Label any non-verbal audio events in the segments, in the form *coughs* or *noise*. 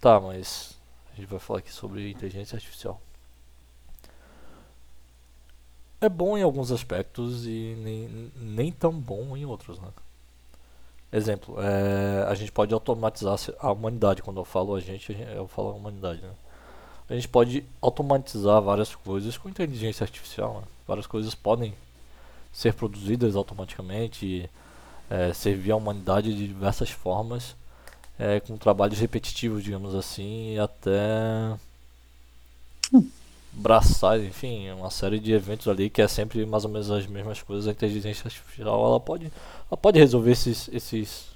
Tá, mas a gente vai falar aqui sobre inteligência artificial. É bom em alguns aspectos e nem, nem tão bom em outros, né? Exemplo, é, a gente pode automatizar a humanidade. Quando eu falo a gente, eu falo a humanidade, né? A gente pode automatizar várias coisas com inteligência artificial. Né? Várias coisas podem ser produzidas automaticamente é, servir à humanidade de diversas formas é, com trabalhos repetitivos, digamos assim, até hum. braçar, enfim, uma série de eventos ali que é sempre mais ou menos as mesmas coisas. A inteligência artificial ela pode, ela pode resolver esses, esses,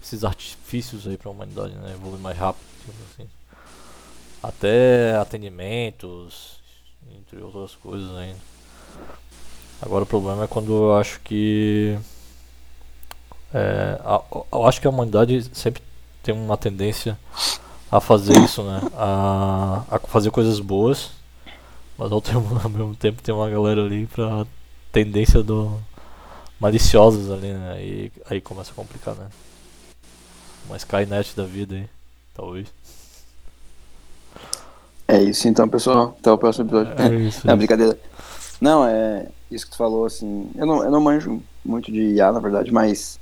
esses artifícios aí para a humanidade, né? evoluir mais rápido, assim. até atendimentos, entre outras coisas ainda. Agora o problema é quando eu acho que é, a, eu acho que a humanidade sempre tem uma tendência a fazer isso, né? A, a fazer coisas boas, mas ao, *laughs* tempo, ao mesmo tempo tem uma galera ali pra tendência do maliciosas ali, né? E aí começa a complicar, né? Uma Skynet da vida aí, talvez. É isso então, pessoal. Até o próximo episódio. É isso. *laughs* É brincadeira. Não, é isso que tu falou, assim. Eu não, eu não manjo muito de IA, na verdade, mas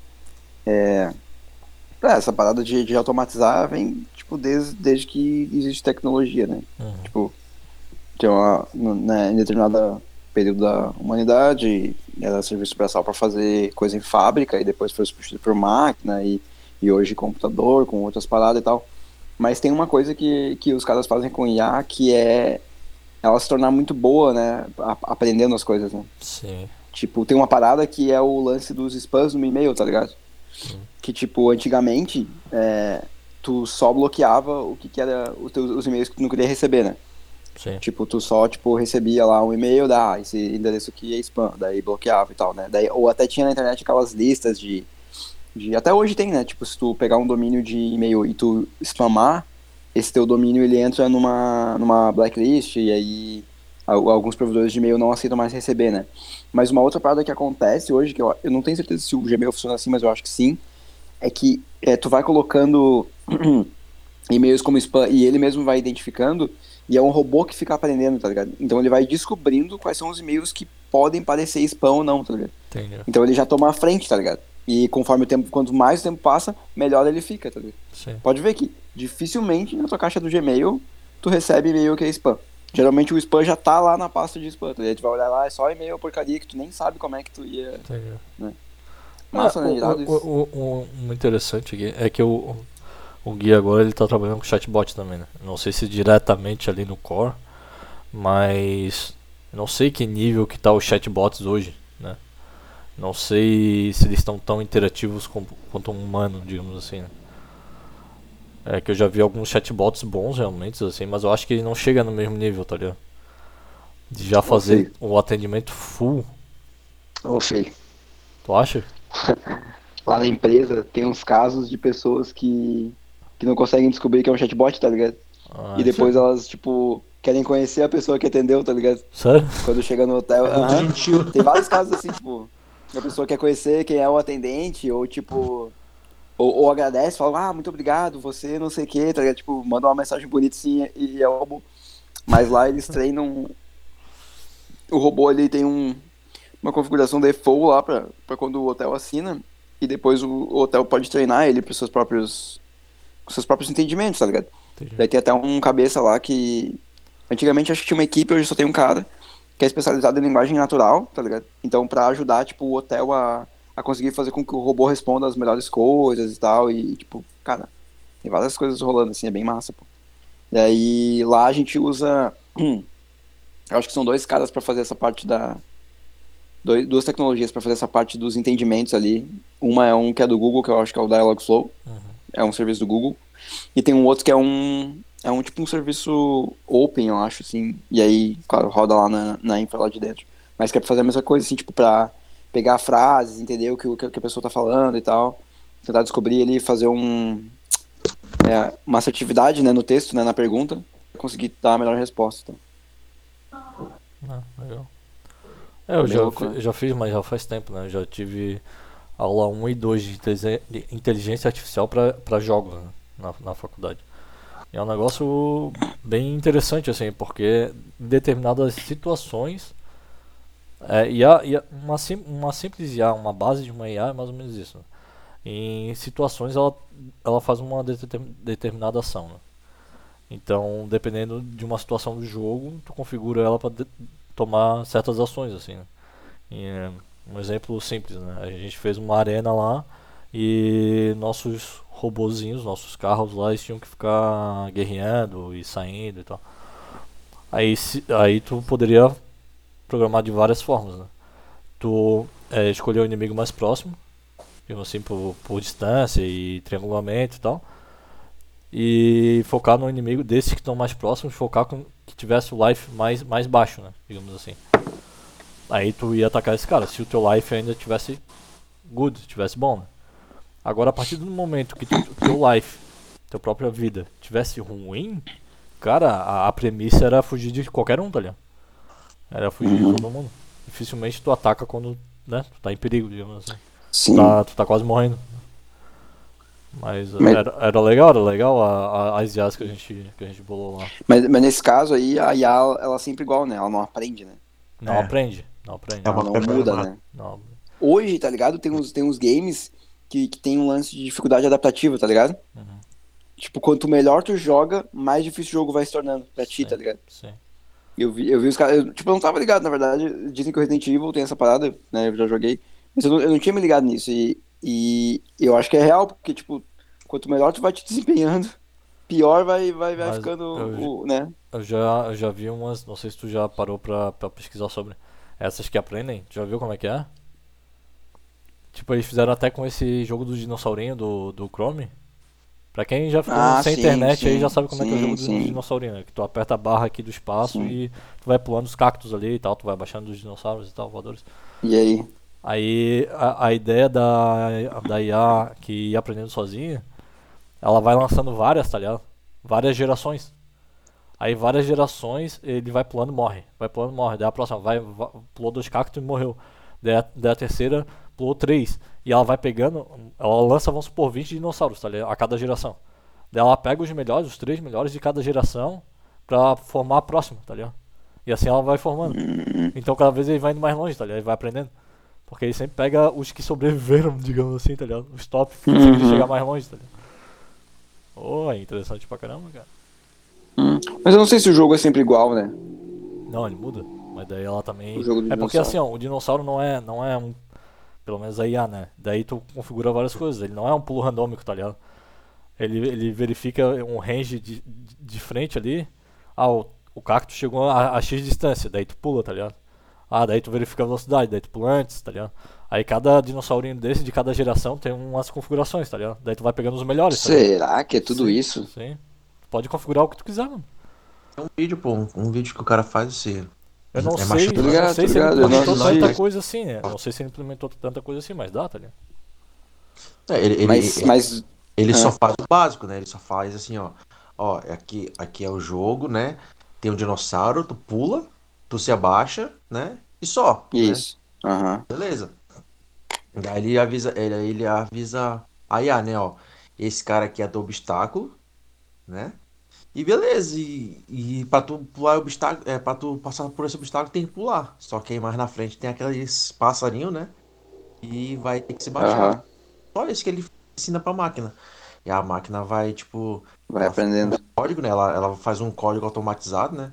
é, essa parada de, de, automatizar vem, tipo, desde, desde que existe tecnologia, né? Uhum. Tipo, tem uma, né, em determinado período da humanidade, era serviço braçal para fazer coisa em fábrica e depois foi substituído por máquina e, e hoje computador, com outras paradas e tal. Mas tem uma coisa que, que os caras fazem com IA que é ela se tornar muito boa, né? Aprendendo as coisas, né? Sim. Tipo, tem uma parada que é o lance dos spams no e-mail, tá ligado? Que, tipo, antigamente, é, tu só bloqueava o que, que era os, teus, os e-mails que tu não queria receber, né? Sim. Tipo, tu só, tipo, recebia lá um e-mail, da, ah, esse endereço aqui é spam, daí bloqueava e tal, né? Daí, ou até tinha na internet aquelas listas de, de... Até hoje tem, né? Tipo, se tu pegar um domínio de e-mail e tu spamar, esse teu domínio, ele entra numa, numa blacklist e aí alguns provedores de e-mail não aceitam mais receber, né? Mas uma outra parada que acontece hoje, que eu, eu não tenho certeza se o Gmail funciona assim, mas eu acho que sim, é que é, tu vai colocando *clears throat* e-mails como spam e ele mesmo vai identificando e é um robô que fica aprendendo, tá ligado? Então ele vai descobrindo quais são os e-mails que podem parecer spam ou não, tá ligado? Entendi. Então ele já toma a frente, tá ligado? E conforme o tempo, quanto mais o tempo passa, melhor ele fica, tá ligado? Sim. Pode ver que dificilmente na tua caixa do Gmail tu recebe e-mail que é spam. Geralmente o spam já tá lá na pasta de spam. Tá? A gente vai olhar lá, é só e-mail porcaria que tu nem sabe como é que tu ia. Né? Massa, ah, né? O, o, o, o, interessante aqui é que o, o Gui agora ele tá trabalhando com chatbot também, né? Não sei se diretamente ali no core, mas não sei que nível que tá os chatbots hoje, né? Não sei se eles estão tão interativos com, quanto um humano, digamos assim, né? É que eu já vi alguns chatbots bons realmente, assim, mas eu acho que ele não chega no mesmo nível, tá ligado? De já fazer o atendimento full. Ô, Fê. Tu acha? *laughs* Lá na empresa tem uns casos de pessoas que, que não conseguem descobrir que é um chatbot, tá ligado? Ah, e depois elas, tipo, querem conhecer a pessoa que atendeu, tá ligado? Sério? Quando chega no hotel. É uh -huh, tem vários casos assim, tipo, a pessoa quer conhecer quem é o atendente, ou tipo ou, ou, agradece, fala, ah, muito obrigado, você não sei o que, tá ligado? Tipo, manda uma mensagem bonita assim e é o robô. Mas lá eles *laughs* treinam. O robô ele tem um, uma configuração default lá pra, pra quando o hotel assina. E depois o, o hotel pode treinar ele pros seus próprios. Com seus próprios entendimentos, tá ligado? Entendi. Daí tem até um cabeça lá que. Antigamente acho que tinha uma equipe, hoje só tem um cara que é especializado em linguagem natural, tá ligado? Então, pra ajudar, tipo, o hotel a a conseguir fazer com que o robô responda as melhores coisas e tal. E, tipo, cara, tem várias coisas rolando assim, é bem massa, pô. E aí lá a gente usa. *clears throat* Eu acho que são dois caras para fazer essa parte da. Dois, duas tecnologias para fazer essa parte dos entendimentos ali. Uma é um que é do Google, que eu acho que é o Dialogflow. Uhum. É um serviço do Google. E tem um outro que é um. É um tipo um serviço open, eu acho, assim. E aí, claro, roda lá na, na infra lá de dentro. Mas quer fazer a mesma coisa, assim, tipo, pra pegar frases, entender o que, o que a pessoa está falando e tal. Tentar descobrir ali, fazer um, é, uma assertividade né, no texto, né, na pergunta, conseguir dar a melhor resposta. Então. Ah, legal. É, eu já, louco, né? já fiz, mas já faz tempo, né? já tive aula 1 e 2 de inteligência artificial para jogos. Né? na, na faculdade. E é um negócio bem interessante, assim, porque em determinadas situações. É, IA, IA, uma, sim, uma simples IA, uma base de uma IA é mais ou menos isso. Né? Em situações ela, ela faz uma determinada ação. Né? Então, dependendo de uma situação do jogo, tu configura ela para tomar certas ações, assim. Né? E, um exemplo simples, né? A gente fez uma arena lá e nossos robozinhos, nossos carros lá, eles tinham que ficar guerreando e saindo e tal. Aí, se, aí tu poderia programar de várias formas, né? Tu é, escolher o inimigo mais próximo, digamos assim, por, por distância e triangulamento e tal. E focar no inimigo desses que estão mais próximos, focar com que tivesse o life mais, mais baixo, né? Digamos assim. Aí tu ia atacar esse cara, se o teu life ainda tivesse good, tivesse bom, né? Agora, a partir do momento que o teu life, tua própria vida, tivesse ruim, cara, a, a, premissa era fugir de qualquer um, tá ligado? Era fugir uhum. de todo mundo. Dificilmente tu ataca quando, né, tu tá em perigo, digamos assim. Sim. Tu tá, tu tá quase morrendo. Mas, mas era, era, legal, era legal a, a, as IAs que a gente, que a gente bolou lá. Mas, mas nesse caso aí, a IA, ela é sempre igual, né? Ela não aprende, né? Não é. aprende, não aprende. Ela não, não muda, né? Não. Hoje, tá ligado? Tem uns, tem uns games que, que tem um lance de dificuldade adaptativa, tá ligado? Uhum. Tipo, quanto melhor tu joga, mais difícil o jogo vai se tornando pra ti, tá ligado? Sim. Eu vi, eu vi os caras. Tipo, eu não tava ligado, na verdade. Dizem que o Resident Evil tem essa parada, né? Eu já joguei. Mas eu não, eu não tinha me ligado nisso. E, e eu acho que é real, porque, tipo, quanto melhor tu vai te desempenhando, *laughs* pior vai, vai, vai ficando eu, o, né? Eu já, eu já vi umas. Não sei se tu já parou pra, pra pesquisar sobre essas que aprendem. Já viu como é que é? Tipo, eles fizeram até com esse jogo do dinossaurinho do, do Chrome. Pra quem já ficou ah, sem sim, internet sim, aí já sabe como sim, é que é o jogo sim. do dinossaurinho, né? Que tu aperta a barra aqui do espaço e tu vai pulando os cactos ali e tal, tu vai baixando os dinossauros e tal, voadores. E aí? Aí a, a ideia da, da IA que ia aprendendo sozinha, ela vai lançando várias, tá ligado? Várias gerações. Aí várias gerações ele vai pulando morre. Vai pulando morre. Daí a próxima vai, vai pulou dois cactos e morreu. Daí a, daí a terceira pulou 3. E ela vai pegando, ela lança, vamos supor, 20 dinossauros, tá ligado? A cada geração. Daí ela pega os melhores, os três melhores de cada geração, pra formar a próxima, tá ligado? E assim ela vai formando. Então cada vez ele vai indo mais longe, tá ligado? Ele vai aprendendo. Porque ele sempre pega os que sobreviveram, *laughs* digamos assim, tá ligado? Os top que conseguem uhum. chegar mais longe, tá ligado? Oh, é interessante pra caramba, cara. Hum. Mas eu não sei se o jogo é sempre igual, né? Não, ele muda. Mas daí ela também. é porque assim, ó, o dinossauro não é, não é um pelo menos a IA, né? Daí tu configura várias coisas. Ele não é um pulo randômico, tá ligado? Ele, ele verifica um range de, de, de frente ali. Ah, o, o cacto chegou a, a, X distância, daí tu pula, tá ligado? Ah, daí tu verifica a velocidade, daí tu pula antes, tá ligado? Aí cada dinossaurinho desse, de cada geração, tem umas configurações, tá ligado? Daí tu vai pegando os melhores. Tá Será que é tudo sim, isso? Sim. Tu pode configurar o que tu quiser, mano. É um vídeo, pô. Um vídeo que o cara faz assim. Eu não é sei, eu não sei se ele implementou tanta coisa assim, né? Não sei se ele implementou tanta coisa assim, mas dá, tá ligado? É, ele, ele, mas, ele, mas... ele só faz o básico, né? Ele só faz assim, ó. Ó, aqui, aqui é o jogo, né? Tem um dinossauro, tu pula, tu se abaixa, né? E só. Né? Isso. Né? Uhum. Beleza. Daí ele avisa, ele, ele avisa a IA, né, ó. Esse cara aqui é do obstáculo, né? E beleza, e, e pra tu pular obstáculo, é, pra tu passar por esse obstáculo tem que pular. Só que aí mais na frente tem aqueles passarinho, né? E vai ter que se baixar. Uhum. Só isso que ele ensina pra máquina. E a máquina vai, tipo. Vai aprendendo. Um código, né? Ela, ela faz um código automatizado, né?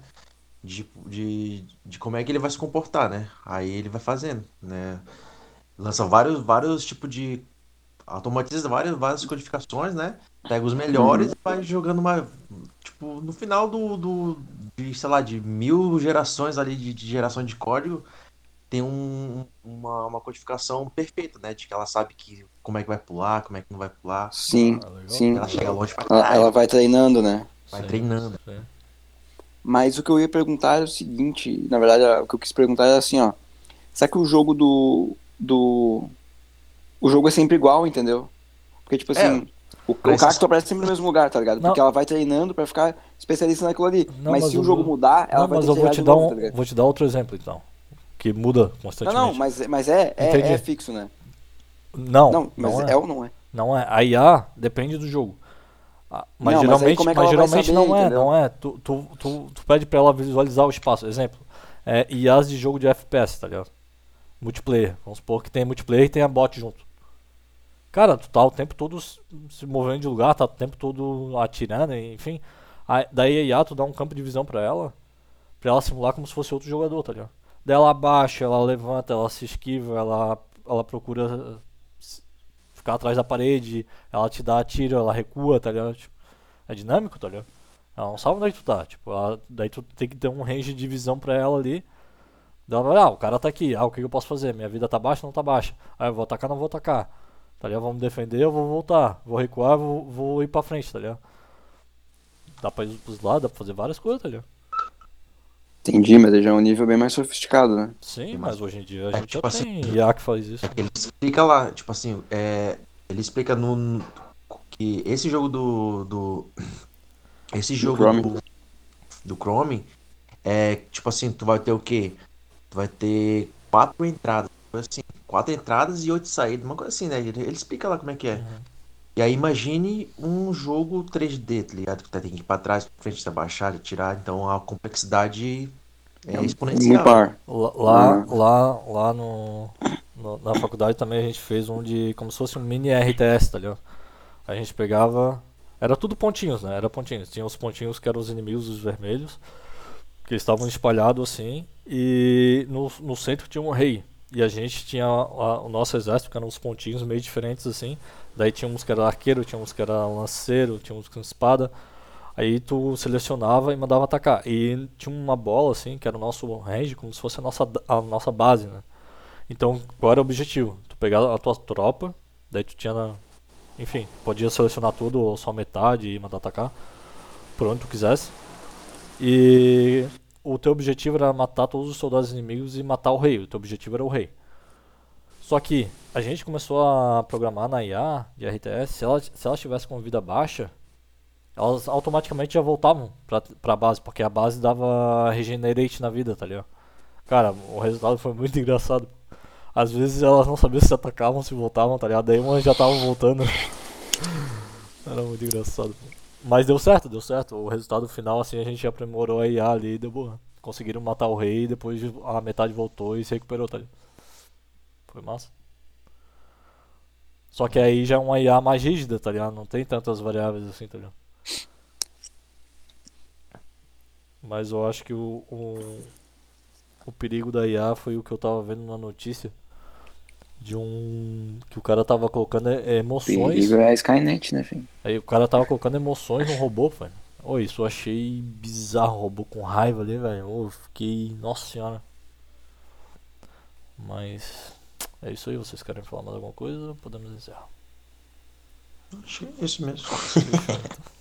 De, de, de como é que ele vai se comportar, né? Aí ele vai fazendo, né? Lança vários, vários tipos de. Automatiza várias, várias codificações, né? Pega os melhores uhum. e vai jogando uma tipo, no final do, do de, sei lá, de mil gerações ali de, de geração de código, tem um, uma, uma codificação perfeita, né? De que ela sabe que, como é que vai pular, como é que não vai pular. Sim, ah, sim. Ela chega longe pra ela, ela vai treinando, né? Vai sim, treinando. Sim. Mas o que eu ia perguntar é o seguinte, na verdade, o que eu quis perguntar é assim, ó. Será que o jogo do. do. O jogo é sempre igual, entendeu? Porque, tipo assim. É o, cacto aparece sempre no mesmo lugar, tá ligado? Não. Porque ela vai treinando pra ficar especialista naquilo ali. Não, mas, mas, se o jogo mudar, ela não, vai mas ter eu vou te dar novo, um, tá vou te dar outro exemplo então. Que muda constantemente. Não, não, mas, mas é, é, é fixo, né? Não. Não, mas não é. é. ou não é? Não é. A IA depende do jogo. Ah, mas não, geralmente, mas, é mas geralmente saber, não é, entendeu? não é. Tu, tu, tu, tu, pede pra ela visualizar o espaço. Exemplo, é IAs de jogo de FPS, tá ligado? Multiplayer. Vamos supor que tem multiplayer e tem a bot junto. Cara, tu tá o tempo todo se movendo de lugar, tá o tempo todo atirando, enfim. Aí, daí a IA, tu dá um campo de visão pra ela, pra ela simular como se fosse outro jogador, tá ligado? Daí ela abaixa, ela levanta, ela se esquiva, ela, ela procura ficar atrás da parede, ela te dá tiro, ela recua, tá ligado? Tipo, é dinâmico, tá ligado? Ela não sabe onde é que tu tá. Tipo, ela, daí tu tem que ter um range de visão pra ela ali. Daí ela vai, ah, o cara tá aqui, ah, o que eu posso fazer? Minha vida tá baixa, não tá baixa. Ah, eu vou atacar, não vou atacar. Tá ligado? Vamos defender, eu vou voltar. Vou recuar, vou, vou ir pra frente, tá ligado? Dá pra ir pros lados, dá pra fazer várias coisas, tá ligado? Entendi, mas já é um nível bem mais sofisticado, né? Sim, mas hoje em dia a é, gente tipo já assim, tem IA que faz isso. É ele explica lá, tipo assim, é, ele explica no que esse jogo do, do *coughs* esse jogo do Chrome. Do, do Chrome é tipo assim, tu vai ter o quê? Tu vai ter quatro entradas, assim, quatro entradas e oito saídas, uma coisa assim, né? Ele, ele explica lá como é que é. Uhum. E aí imagine um jogo 3D, tá ligado? Que tá tem que ir pra trás, pra frente, abaixar e tirar. Então a complexidade é, é exponencial. Par. Lá, uhum. lá, lá no, no, na faculdade também a gente fez um de. como se fosse um mini RTS, tá ligado? A gente pegava. Era tudo pontinhos, né? Era pontinhos. Tinha os pontinhos que eram os inimigos, os vermelhos. Que estavam espalhados assim. E no, no centro tinha um rei. E a gente tinha a, o nosso exército, que eram uns pontinhos meio diferentes assim. Daí tinha uns que era arqueiro, tinha uns que era lanceiro, tinha uns com espada. Aí tu selecionava e mandava atacar. E tinha uma bola assim, que era o nosso range, como se fosse a nossa, a nossa base, né? Então, qual era o objetivo? Tu pegar a tua tropa, daí tu tinha. Enfim, podia selecionar tudo ou só metade e mandar atacar. Por onde tu quisesse. E o teu objetivo era matar todos os soldados inimigos e matar o rei. O teu objetivo era o rei. Só que a gente começou a programar na IA de RTS, se elas, se elas tivessem com vida baixa, elas automaticamente já voltavam pra, pra base, porque a base dava regenerate na vida, tá ligado? Cara, o resultado foi muito engraçado. Às vezes elas não sabiam se atacavam, se voltavam, tá ligado? Daí uma já tava voltando. *laughs* Era muito engraçado. Mas deu certo, deu certo. O resultado final, assim, a gente aprimorou a IA ali e deu boa. Conseguiram matar o rei depois a metade voltou e se recuperou, tá ligado? Foi massa. Só que aí já é uma IA mais rígida, tá ligado? Não tem tantas variáveis assim, tá ligado? Mas eu acho que o, o, o perigo da IA foi o que eu tava vendo na notícia. De um. Que o cara tava colocando emoções. O perigo é a Skynet, né, filho? Aí o cara tava colocando emoções no robô, velho. Oi, isso eu achei bizarro, robô com raiva ali, velho. Eu fiquei. Nossa senhora. Mas. É isso aí, vocês querem falar mais alguma coisa? Podemos encerrar. Acho que é isso mesmo. *laughs*